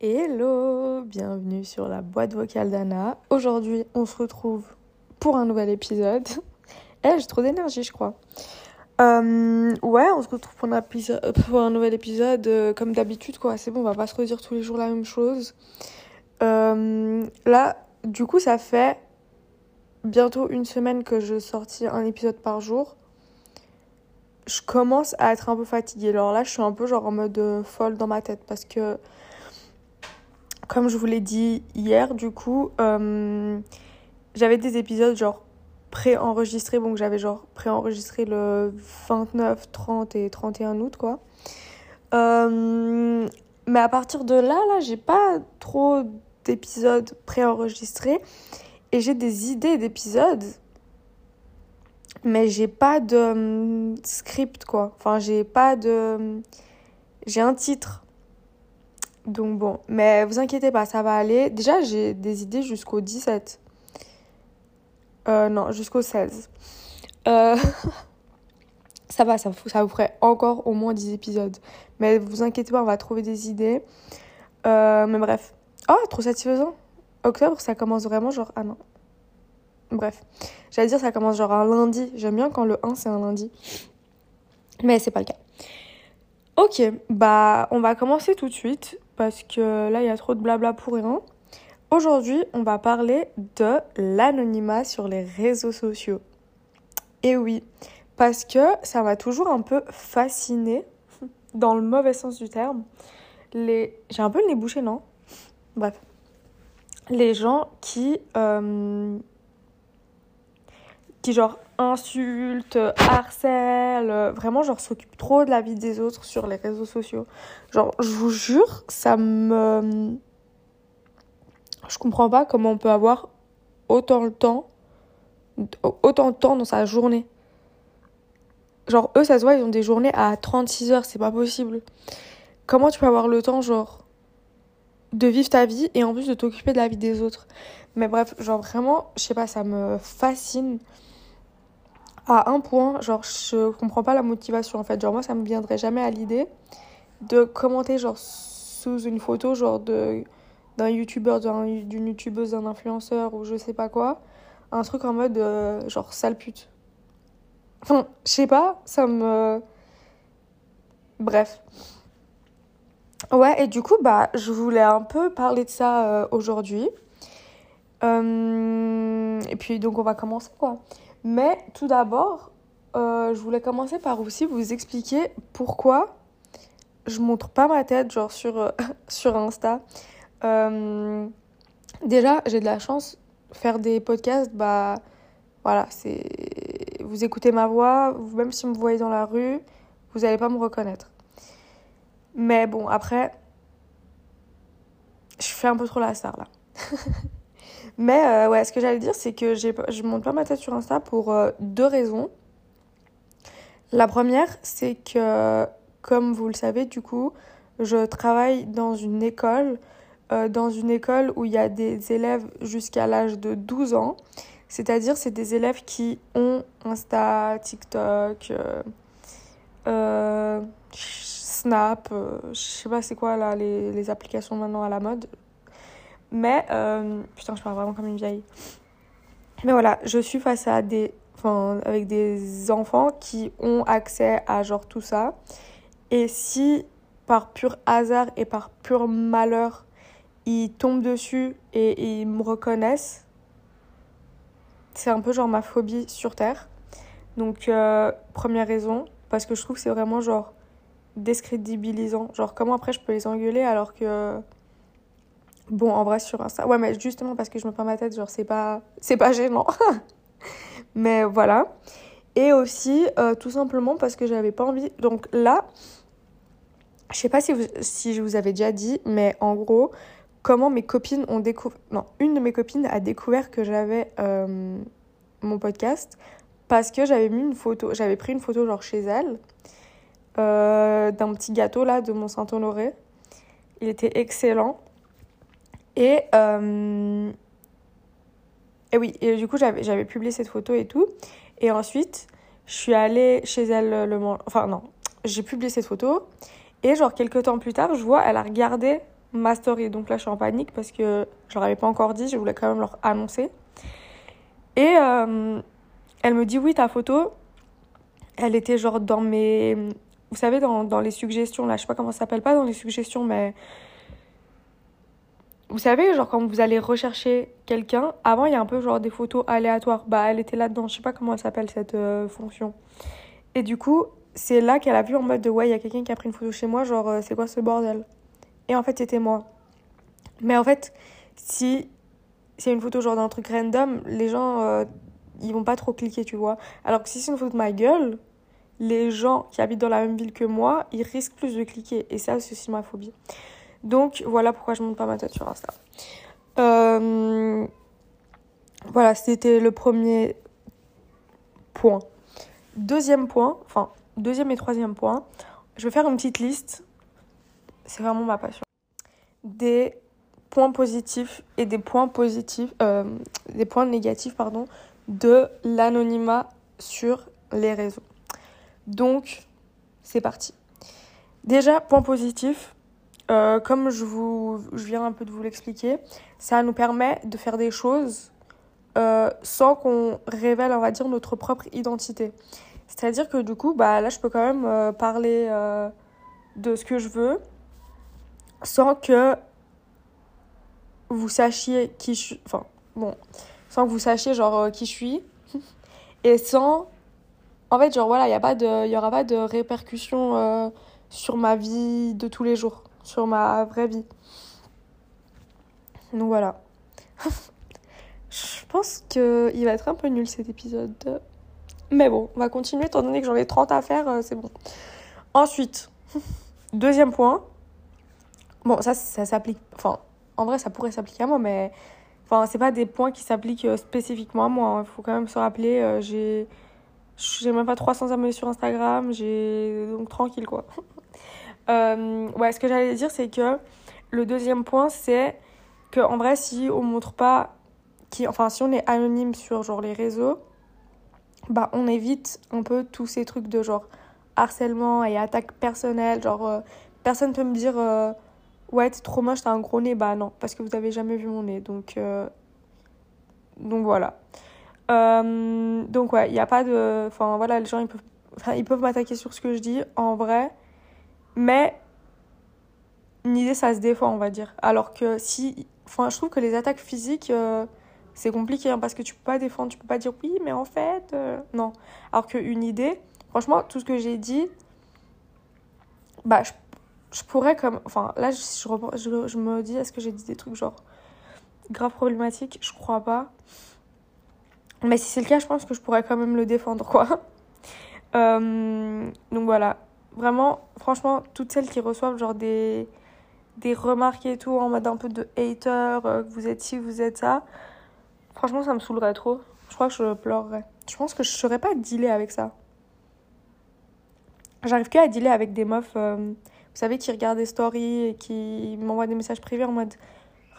Hello, bienvenue sur la boîte vocale d'Anna. Aujourd'hui, on se retrouve pour un nouvel épisode. Eh, j'ai trop d'énergie, je crois. Euh, ouais, on se retrouve pour un, nouvel épisode, euh, comme d'habitude, quoi. C'est bon, on va pas se redire tous les jours la même chose. Euh, là, du coup, ça fait bientôt une semaine que je sortis un épisode par jour. Je commence à être un peu fatiguée. Alors là, je suis un peu genre en mode folle dans ma tête parce que, comme je vous l'ai dit hier, du coup, j'avais des épisodes genre pré-enregistrés. Bon, j'avais genre pré-enregistré le 29, 30 et 31 août, quoi. Euh, mais à partir de là, là, j'ai pas trop d'épisodes pré-enregistrés. Et j'ai des idées d'épisodes. Mais j'ai pas de hum, script, quoi. Enfin, j'ai pas de. Hum, j'ai un titre. Donc bon, mais vous inquiétez pas, ça va aller. Déjà, j'ai des idées jusqu'au 17. Euh, non, jusqu'au 16. Euh, ça va, ça, vous ferait encore au moins 10 épisodes. Mais vous inquiétez pas, on va trouver des idées. Euh, mais bref. Oh, trop satisfaisant. Octobre, ça commence vraiment genre... Ah non. Bref. J'allais dire ça commence genre un lundi. J'aime bien quand le 1 c'est un lundi. Mais c'est pas le cas. Ok, bah on va commencer tout de suite parce que là il y a trop de blabla pour rien. Aujourd'hui, on va parler de l'anonymat sur les réseaux sociaux. Et oui, parce que ça m'a toujours un peu fasciné, dans le mauvais sens du terme. Les... J'ai un peu le nez bouché, non? Bref. Les gens qui... Euh, qui genre insultent, harcèlent, vraiment genre s'occupent trop de la vie des autres sur les réseaux sociaux. Genre, je vous jure, ça me je comprends pas comment on peut avoir autant de temps, autant de temps dans sa journée. Genre, eux, ça se voit, ils ont des journées à 36 heures, c'est pas possible. Comment tu peux avoir le temps, genre, de vivre ta vie et en plus de t'occuper de la vie des autres Mais bref, genre, vraiment, je sais pas, ça me fascine à un point. Genre, je comprends pas la motivation en fait. Genre, moi, ça me viendrait jamais à l'idée de commenter, genre, sous une photo, genre, de d'un youtubeur, d'une youtubeuse, d'un influenceur ou je sais pas quoi. Un truc en mode euh, genre sale pute. Enfin, je sais pas, ça me. Bref. Ouais, et du coup, bah, je voulais un peu parler de ça euh, aujourd'hui. Euh, et puis, donc, on va commencer, quoi. Mais tout d'abord, je voulais commencer par aussi vous expliquer pourquoi je montre pas ma tête, genre, sur, sur Insta. Euh, déjà, j'ai de la chance. Faire des podcasts, bah voilà, c'est. Vous écoutez ma voix, même si vous me voyez dans la rue, vous n'allez pas me reconnaître. Mais bon, après, je fais un peu trop la star là. Mais euh, ouais, ce que j'allais dire, c'est que je monte pas ma tête sur Insta pour euh, deux raisons. La première, c'est que, comme vous le savez, du coup, je travaille dans une école euh, dans une école où il y a des élèves jusqu'à l'âge de 12 ans. C'est-à-dire, c'est des élèves qui ont Insta, TikTok, euh, euh, Snap, je sais pas c'est quoi là, les, les, applications maintenant à la mode. Mais, putain, je parle vraiment comme une vieille. Mais voilà, je suis face à des. Enfin, avec des enfants qui ont accès à genre tout ça. Et si, par pur hasard et par pur malheur, ils tombent dessus et, ils me reconnaissent. C'est un peu genre ma phobie sur Terre. Donc, euh, première raison, parce que je trouve que c'est vraiment genre décrédibilisant. Genre, comment après je peux les engueuler alors que. Bon, en vrai, sur Insta. Ouais, mais justement parce que je me prends ma tête, genre, c'est pas, c'est pas gênant. mais voilà. Et aussi, euh, tout simplement parce que j'avais pas envie. Donc là, je sais pas si, vous, si je vous avais déjà dit, mais en gros, comment mes copines ont découvert... Non, une de mes copines a découvert que j'avais euh, mon podcast parce que j'avais mis une photo, j'avais pris une photo genre chez elle euh, d'un petit gâteau là de Mont Saint-Honoré. Il était excellent. Et, euh, Et oui, et du coup, j'avais, publié cette photo et tout. Et ensuite, je suis allée chez elle le Enfin, non, j'ai publié cette photo. Et genre, quelques temps plus tard, je vois, elle a regardé ma story. Donc là, je suis en panique parce que je leur avais pas encore dit. Je voulais quand même leur annoncer. Et euh, elle me dit, oui, ta photo, elle était genre dans mes... Vous savez, dans, dans les suggestions, là, je sais pas comment ça s'appelle, pas dans les suggestions, mais vous savez, genre quand vous allez rechercher quelqu'un, avant il y a un peu genre des photos aléatoires. Bah elle était là-dedans, je sais pas comment elle s'appelle cette euh, fonction. Et du coup, c'est là qu'elle a vu en mode de ouais, il y a quelqu'un qui a pris une photo chez moi, genre euh, c'est quoi ce bordel? Et en fait, c'était moi. Mais en fait, si c'est une photo genre d'un truc random, les gens euh, ils vont pas trop cliquer, tu vois. Alors que si c'est une photo de ma gueule, les gens qui habitent dans la même ville que moi, ils risquent plus de cliquer. Et ça, c'est aussi ma phobie. Donc voilà pourquoi je monte pas ma tête sur Insta. Euh, voilà, c'était le premier point. Deuxième point, enfin deuxième et troisième point, je vais faire une petite liste. C'est vraiment ma passion. Des points positifs et des points euh, des points négatifs pardon, de l'anonymat sur les réseaux. Donc c'est parti. Déjà point positif, euh, comme je, vous, je viens un peu de vous l'expliquer, ça nous permet de faire des choses euh, sans qu'on révèle, on va dire, notre propre identité. C'est-à-dire que du coup, bah, là, je peux quand même euh, parler de ce que je veux sans que vous sachiez qui je suis. Enfin, bon, sans que vous sachiez, genre, qui je suis. Et sans. En fait, genre, voilà, il n'y aura pas de répercussions sur ma vie de tous les jours sur ma vraie vie. Donc voilà. Je pense qu'il va être un peu nul cet épisode. Mais bon, on va continuer étant donné que j'en ai 30 à faire, euh, c'est bon. Ensuite, deuxième point. Bon, ça, ça s'applique. Enfin, en vrai, ça pourrait s'appliquer à moi, mais. Enfin, c'est pas des points qui s'appliquent euh, spécifiquement à moi. Il hein. faut quand même se rappeler, euh, j'ai. J'ai même pas 300 abonnés sur Instagram, j'ai. Donc tranquille quoi. Euh, ouais, ce que j'allais dire, c'est que le deuxième point, c'est que en vrai, si on montre pas, qui, enfin, si on est anonyme sur genre les réseaux, bah, on évite un peu tous ces trucs de genre harcèlement et attaque personnelle. Genre, euh, personne peut me dire, euh, ouais, t'es trop moche, t'as un gros nez. Bah, non, parce que vous avez jamais vu mon nez. Donc, donc voilà. Donc, ouais, il n'y a pas de. Enfin, voilà, les gens, ils peuvent, ils peuvent m'attaquer sur ce que je dis. En vrai mais une idée, ça se défend, on va dire. Alors que si. Enfin, je trouve que les attaques physiques, euh, c'est compliqué hein, parce que tu peux pas défendre, tu peux pas dire oui, mais en fait. Euh, non. Alors qu'une idée, franchement, tout ce que j'ai dit, bah, je, je, pourrais comme. Enfin, là, je, je, je me dis, est-ce que j'ai dit des trucs genre grave problématiques? Je crois pas. Mais si c'est le cas, je pense que je pourrais quand même le défendre, quoi. Euh, donc voilà vraiment, franchement, toutes celles qui reçoivent genre des, des remarques et tout en mode un peu de hater, euh, que vous êtes ci, vous êtes ça, franchement, ça me saoulerait trop. Je crois que je pleurerais. Je pense que je saurais pas dealer avec ça. J'arrive que à dealer avec des meufs, euh, vous savez, qui regardent des stories et qui m'envoient des messages privés en mode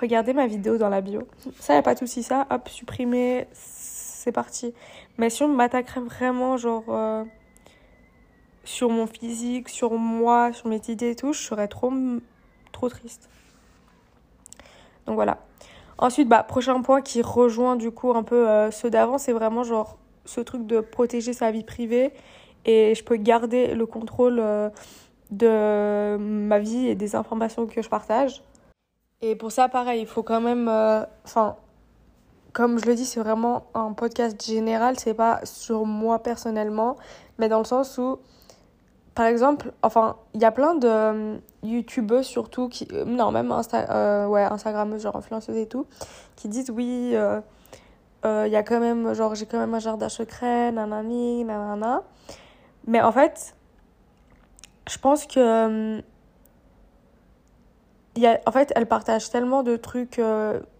regardez ma vidéo dans la bio. Ça, y a pas de souci, ça, hop, supprimer, c'est parti. Mais si on m'attaquerait vraiment, genre. Euh, sur mon physique, sur moi, sur mes idées et tout, je serais trop, trop triste. Donc voilà. Ensuite, bah, prochain point qui rejoint du coup un peu euh, ceux d'avant, c'est vraiment genre ce truc de protéger sa vie privée et je peux garder le contrôle euh, de ma vie et des informations que je partage. Et pour ça, pareil, il faut quand même. Enfin, comme je le dis, c'est vraiment un podcast général, c'est pas sur moi personnellement, mais dans le sens où par exemple, enfin, il y a plein de euh, youtubeuses surtout, qui, euh, non, même Insta, euh, ouais, Instagrammeuses, genre influenceuses et tout, qui disent oui, il y a quand même, genre, j'ai quand même un jardin secret, nanani, nanana. Mais en fait, je pense que. y a, en fait, elles partagent tellement de trucs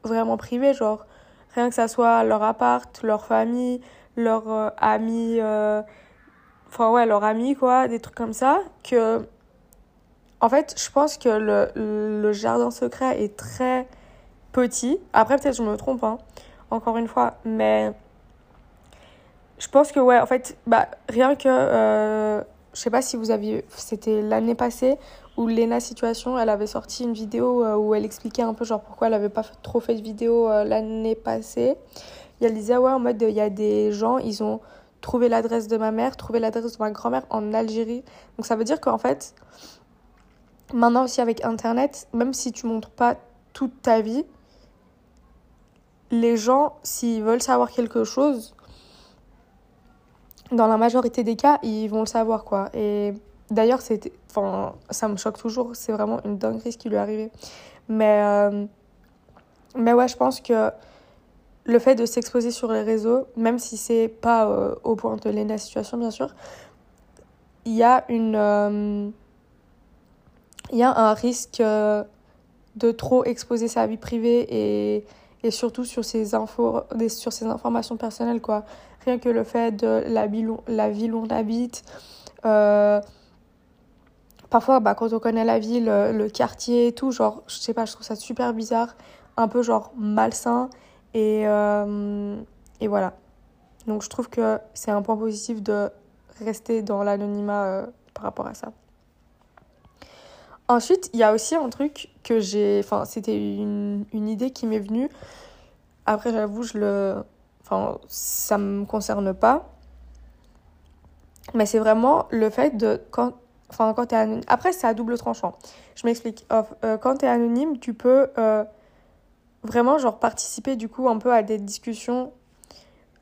vraiment privés, genre, rien que ça soit leur appart, leur famille, leurs amis enfin ouais, leur ami, quoi, des trucs comme ça, que, en fait, je pense que le, le jardin secret est très petit. Après, peut-être je me trompe, hein. encore une fois. Mais je pense que, ouais, en fait, bah, rien que. Je sais pas si vous aviez. C'était l'année passée où Lena Situation, elle avait sorti une vidéo euh, où elle expliquait un peu, genre, pourquoi elle avait pas trop fait de vidéo euh, l'année passée. Et elle disait, ouais, en mode, il y a des gens, ils ont trouvé l'adresse de ma mère, trouvé l'adresse de ma grand-mère en Algérie. Donc ça veut dire qu'en fait, maintenant aussi avec Internet, même si tu montres pas toute ta vie, les gens, s'ils veulent savoir quelque chose, dans la majorité des cas, ils vont le savoir, quoi. Et d'ailleurs, enfin, ça me choque toujours. C'est vraiment une dinguerie ce qui lui est arrivé. Mais, euh, mais ouais, je pense que le fait de s'exposer sur les réseaux, même si c'est pas euh, au point de la situation, bien sûr, il y a une, euh, y a un risque de trop exposer sa vie privée et, et surtout sur ses infos, sur ses informations personnelles, quoi. Rien que le fait de la ville, où on habite. Euh, parfois, bah, quand on connaît la ville, le quartier et tout, genre, je sais pas, je trouve ça super bizarre, un peu genre malsain. Et, euh, et voilà. Donc je trouve que c'est un point positif de rester dans l'anonymat euh, par rapport à ça. Ensuite, il y a aussi un truc que j'ai. Enfin, c'était une, une idée qui m'est venue. Après, j'avoue, je le Enfin, ça me concerne pas. Mais c'est vraiment le fait de. Quand, enfin, quand es anonyme. Après, c'est à double tranchant. Je m'explique. Euh, quand tu es anonyme, tu peux euh, vraiment, genre, participer du coup un peu à des discussions.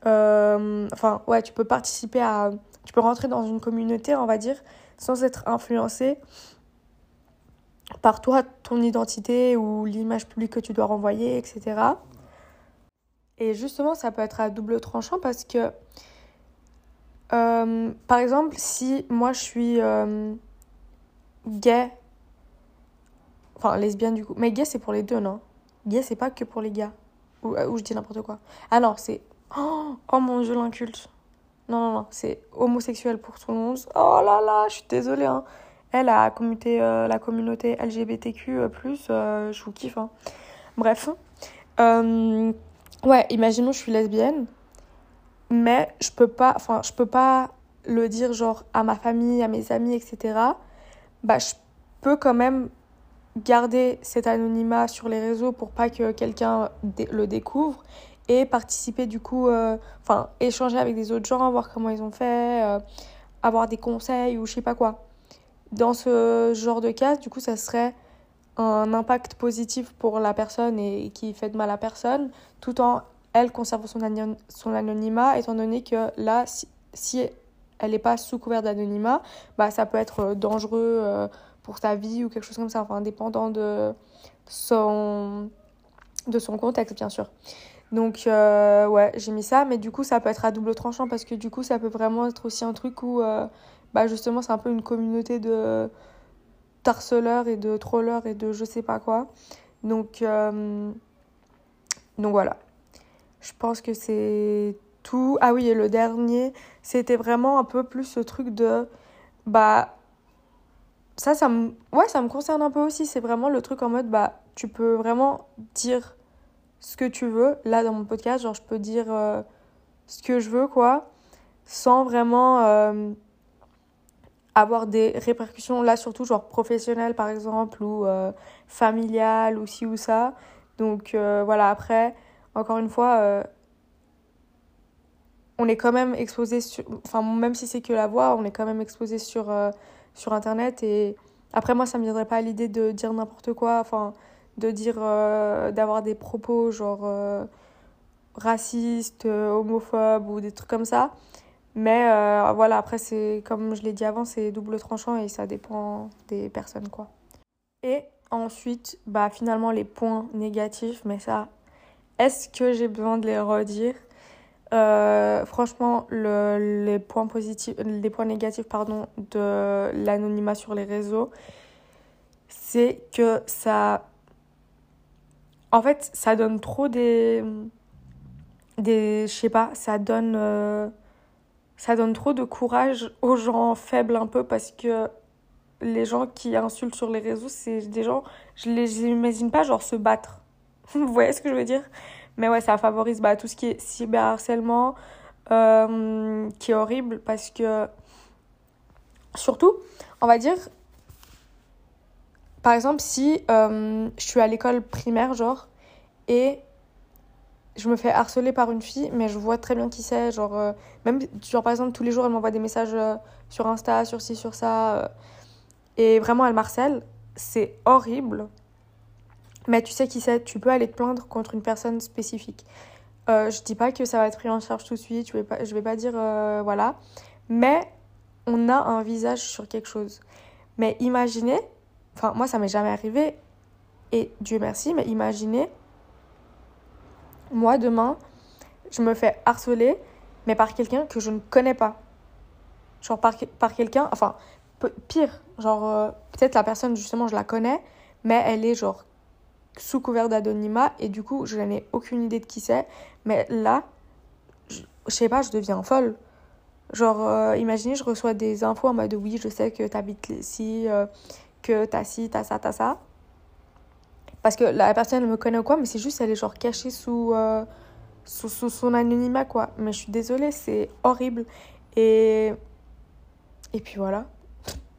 Euh, enfin, ouais, tu peux participer à. Tu peux rentrer dans une communauté, on va dire, sans être influencé par toi, ton identité ou l'image publique que tu dois renvoyer, etc. Et justement, ça peut être à double tranchant parce que, euh, par exemple, si moi je suis euh, gay, enfin lesbienne du coup, mais gay c'est pour les deux, non? Gay c'est pas que pour les gars, ou, euh, je dis n'importe quoi. Ah non, c'est. Oh, oh mon dieu, l'inculte. Non, non, non, c'est homosexuel pour tout le monde. Oh là là, je suis désolée. Hein. Elle a commuté la communauté LGBTQ, je vous kiffe. Hein. Bref. Ouais, imaginons je suis lesbienne, mais je peux pas, enfin, je peux pas le dire genre à ma famille, à mes amis, etc. Bah, je peux quand même garder cet anonymat sur les réseaux pour pas que quelqu'un le découvre et participer du coup, euh, échanger avec des autres gens, voir comment ils ont fait, euh, avoir des conseils ou je sais pas quoi. Dans ce genre de cas, du coup, ça serait un impact positif pour la personne et qui fait de mal à personne, tout en elle conserve son, son anonymat, étant donné que là, si, elle n'est pas sous couvert d'anonymat, bah, ça peut être euh, dangereux euh, pour sa vie ou quelque chose comme ça, enfin, dépendant de son, de son contexte, bien sûr. Donc, euh, ouais, j'ai mis ça, mais du coup, ça peut être à double tranchant parce que du coup, ça peut vraiment être aussi un truc où, bah, justement, c'est un peu une communauté de harceleurs et de trollers et de je sais pas quoi. Donc, donc voilà. Je pense que c'est tout. Ah oui, et le dernier, c'était vraiment un peu plus ce truc de. Bah. Ça, ça me. Ouais, ça me concerne un peu aussi. C'est vraiment le truc en mode, bah, tu peux vraiment dire ce que tu veux. Là, dans mon podcast, genre, je peux dire euh, ce que je veux, quoi. Sans vraiment. Euh, avoir des répercussions là surtout genre professionnelles par exemple ou euh, familiales ou ci ou ça donc voilà après encore une fois, euh, on est quand même exposé sur. Enfin, même si c'est que la voix, on est quand même exposé sur, euh, sur Internet. Et après, moi, ça me viendrait pas à l'idée de dire n'importe quoi. Enfin, de dire. Euh, d'avoir des propos genre. racistes, homophobes ou des trucs comme ça. Mais voilà, après, c'est comme je l'ai dit avant, c'est double tranchant et ça dépend des personnes, quoi. Et ensuite, bah, finalement, les points négatifs, mais ça, est-ce que j'ai besoin de les redire? Euh, franchement, le, les points positifs, les points négatifs pardon, de l'anonymat sur les réseaux, c'est que ça, en fait, ça donne trop des, des, je sais pas, ça donne, euh, ça donne trop de courage aux gens faibles un peu parce que les gens qui insultent sur les réseaux, c'est des gens, je les imagine pas genre se battre. Vous voyez ce que je veux dire? Mais ouais, ça favorise bah, tout ce qui est cyberharcèlement, euh, qui est horrible parce que, surtout, on va dire, par exemple, si euh, je suis à l'école primaire, genre, et je me fais harceler par une fille, mais je vois très bien qui c'est. Genre, euh, même, genre, par exemple, tous les jours, elle m'envoie des messages euh, sur Insta, sur ci, sur ça. euh, et vraiment, elle marcelle. C'est horrible. Mais tu sais qui c'est. Tu peux aller te plaindre contre une personne spécifique. Je dis pas que ça va être pris en charge tout de suite. Je vais pas, je vais pas dire voilà. Mais on a un visage sur quelque chose. Mais imaginez. Enfin, moi, ça m'est jamais arrivé. Et Dieu merci, mais imaginez moi demain, je me fais harceler, mais par quelqu'un que je ne connais pas. Genre par, par quelqu'un, enfin, pire, genre euh, peut-être la personne justement je la connais, mais elle est genre sous couvert d'anonymat et du coup je n'ai aucune idée de qui c'est. Mais là, je je sais pas, je deviens folle. Genre, euh, imaginez, je reçois des infos en mode oui, je sais que t'habites ici, euh, que t'as ci, t'as ça, t'as ça. Parce que la personne elle me connaît ou quoi, mais c'est juste elle est genre cachée sous, euh, sous, sous son anonymat quoi. Mais je suis désolée, c'est horrible. Et, et puis voilà.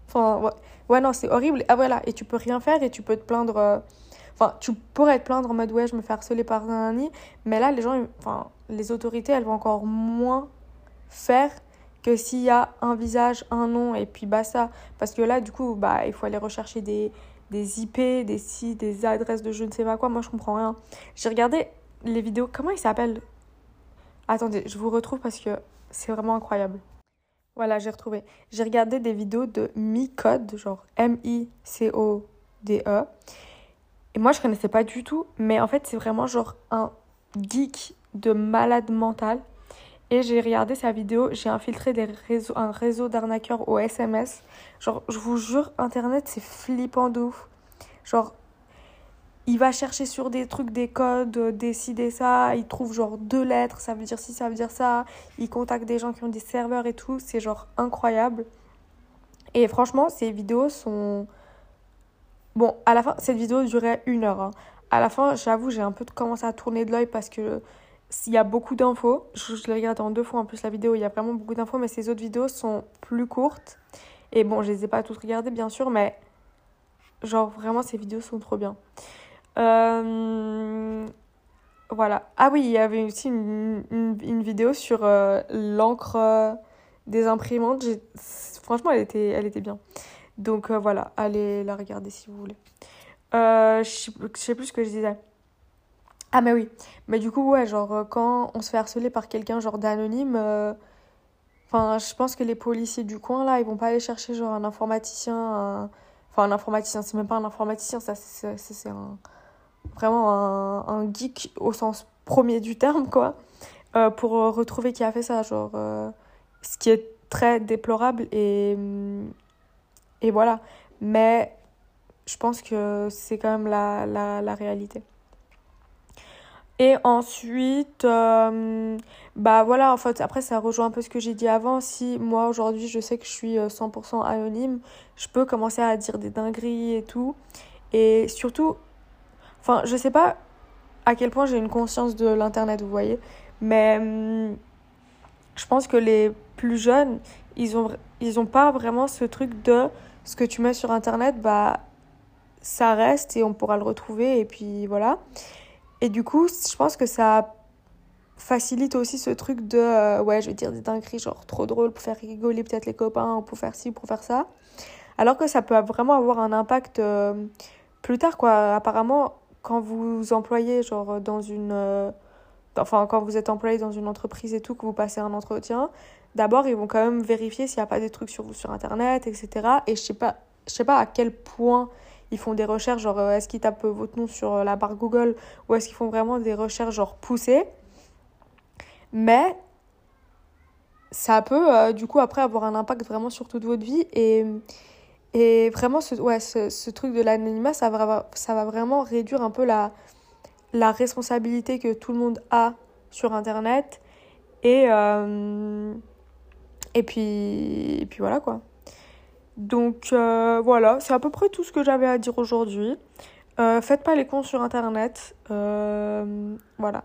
Enfin, ouais, ouais non, c'est horrible. Ah voilà, et tu peux rien faire et tu peux te plaindre. euh, Enfin, tu pourrais te plaindre en mode ouais, je me fais harceler par un ami. Mais là, les gens, enfin, les autorités, elles vont encore moins faire que s'il y a un visage, un nom et puis bah ça. Parce que là, du coup, bah, il faut aller rechercher des, des IP, des sites, des adresses de je ne sais pas quoi. Moi, je comprends rien. J'ai regardé les vidéos. Comment ils s'appellent Attendez, je vous retrouve parce que c'est vraiment incroyable. Voilà, j'ai retrouvé. J'ai regardé des vidéos de Micode, genre M-I-C-O-D-E. Et moi, je connaissais pas du tout. Mais en fait, c'est vraiment genre un geek de malade mental. J'ai regardé sa vidéo, j'ai infiltré des un réseau d'arnaqueurs au SMS. Genre, je vous jure, Internet, c'est flippant de ouf. Genre, il va chercher sur des trucs, des codes, euh, des ci, des ça. Il trouve genre deux lettres, ça veut dire ci, ça veut dire ça. Il contacte des gens qui ont des serveurs et tout. C'est genre incroyable. Et franchement, ces vidéos sont. Bon, à la fin, cette vidéo durait une heure. hein. À la fin, j'avoue, j'ai un peu commencé à tourner de l'œil parce que il y a beaucoup d'infos. Je, je l'ai regardé en deux fois en plus la vidéo, il y a vraiment beaucoup d'infos, mais ces autres vidéos sont plus courtes. Et bon, je les ai pas toutes regardées bien sûr, mais genre vraiment ces vidéos sont trop bien. Euh, Voilà. Ah oui, il y avait aussi une, une, vidéo sur euh, l'encre des imprimantes. Franchement, elle était, elle était bien. Donc euh, voilà, allez la regarder si vous voulez. Je sais plus ce que je disais. Ah mais oui, mais du coup ouais, genre euh, quand on se fait harceler par quelqu'un genre d'anonyme, euh, enfin je pense que les policiers du coin là, ils vont pas aller chercher genre un informaticien, enfin un informaticien, c'est même pas un informaticien, ça c'est un vraiment un, geek au sens premier du terme quoi, euh, pour retrouver qui a fait ça, genre ce qui est très déplorable et et voilà. Mais je pense que c'est quand même la, la, la réalité. Et ensuite, euh, bah voilà, en fait, après, ça rejoint un peu ce que j'ai dit avant. Si moi, aujourd'hui, je sais que je suis euh, 100% anonyme, je peux commencer à dire des dingueries et tout. Et surtout, enfin, je sais pas à quel point j'ai une conscience de l'Internet, vous voyez. Mais hum, je pense que les plus jeunes, ils ont, ils ont pas vraiment ce truc de ce que tu mets sur Internet, bah, ça reste et on pourra le retrouver. Et puis voilà. Et du coup, je pense que ça facilite aussi ce truc de euh, ouais, je vais dire des dingueries genre trop drôle pour faire rigoler peut-être les copains ou pour faire ci, pour faire ça. Alors que ça peut vraiment avoir un impact euh, plus tard quoi. Apparemment, quand vous employez genre dans une euh, enfin quand vous êtes employé dans une entreprise et tout que vous passez un entretien, d'abord ils vont quand même vérifier s'il n'y a pas des trucs sur vous sur internet, etc. Et je sais pas je sais pas à quel point ils font des recherches, genre euh, est-ce qu'ils tapent votre nom sur euh, la barre Google ou est-ce qu'ils font vraiment des recherches genre poussées. Mais ça peut euh, du coup après avoir un impact vraiment sur toute votre vie et, et vraiment ce, ouais, ce, truc de l'anonymat ça va, ça va vraiment réduire un peu la, la responsabilité que tout le monde a sur internet et, et, puis, et puis voilà quoi. Donc euh, voilà, c'est à peu près tout ce que j'avais à dire aujourd'hui. Euh, faites pas les cons sur internet. Euh, voilà.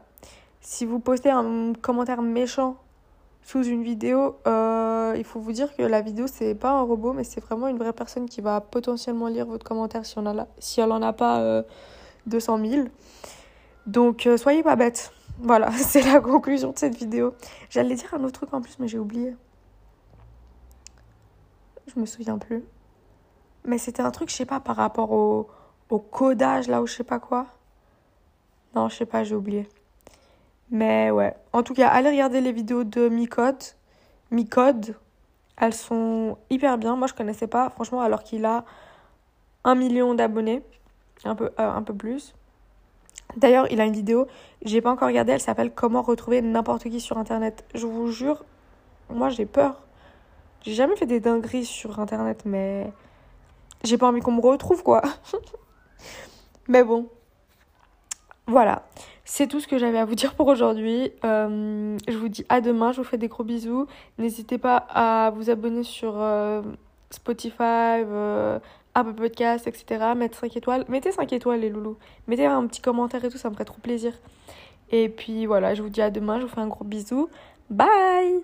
Si vous postez un commentaire méchant sous une vidéo, il faut vous dire que la vidéo, c'est pas un robot, mais c'est vraiment une vraie personne qui va potentiellement lire votre commentaire si, si elle en a pas euh, 200 000. Donc, soyez pas bêtes. Voilà, c'est la conclusion de cette vidéo. J'allais dire un autre truc en plus, mais j'ai oublié. Je me souviens plus. Mais c'était un truc, je sais pas, par rapport au, codage, là, ou je sais pas quoi. Non, je sais pas, j'ai oublié. Mais ouais. En tout cas, allez regarder les vidéos de Micode. Micode. Elles sont hyper bien. Moi, je connaissais pas, franchement, alors qu'il a un million d'abonnés. Un peu, euh, un peu plus. D'ailleurs, il a une vidéo, j'ai pas encore regardé, elle s'appelle Comment retrouver n'importe qui sur internet. Je vous jure, moi j'ai peur. J'ai jamais fait des dingueries sur internet, mais j'ai pas envie qu'on me retrouve quoi. mais bon, voilà. C'est tout ce que j'avais à vous dire pour aujourd'hui. Euh, je vous dis à demain. Je vous fais des gros bisous. N'hésitez pas à vous abonner sur euh, Spotify, euh, Apple Podcast, etc. Mettre 5 étoiles. Mettez 5 étoiles, les loulous. Mettez un petit commentaire et tout, ça me ferait trop plaisir. Et puis voilà, je vous dis à demain. Je vous fais un gros bisou. Bye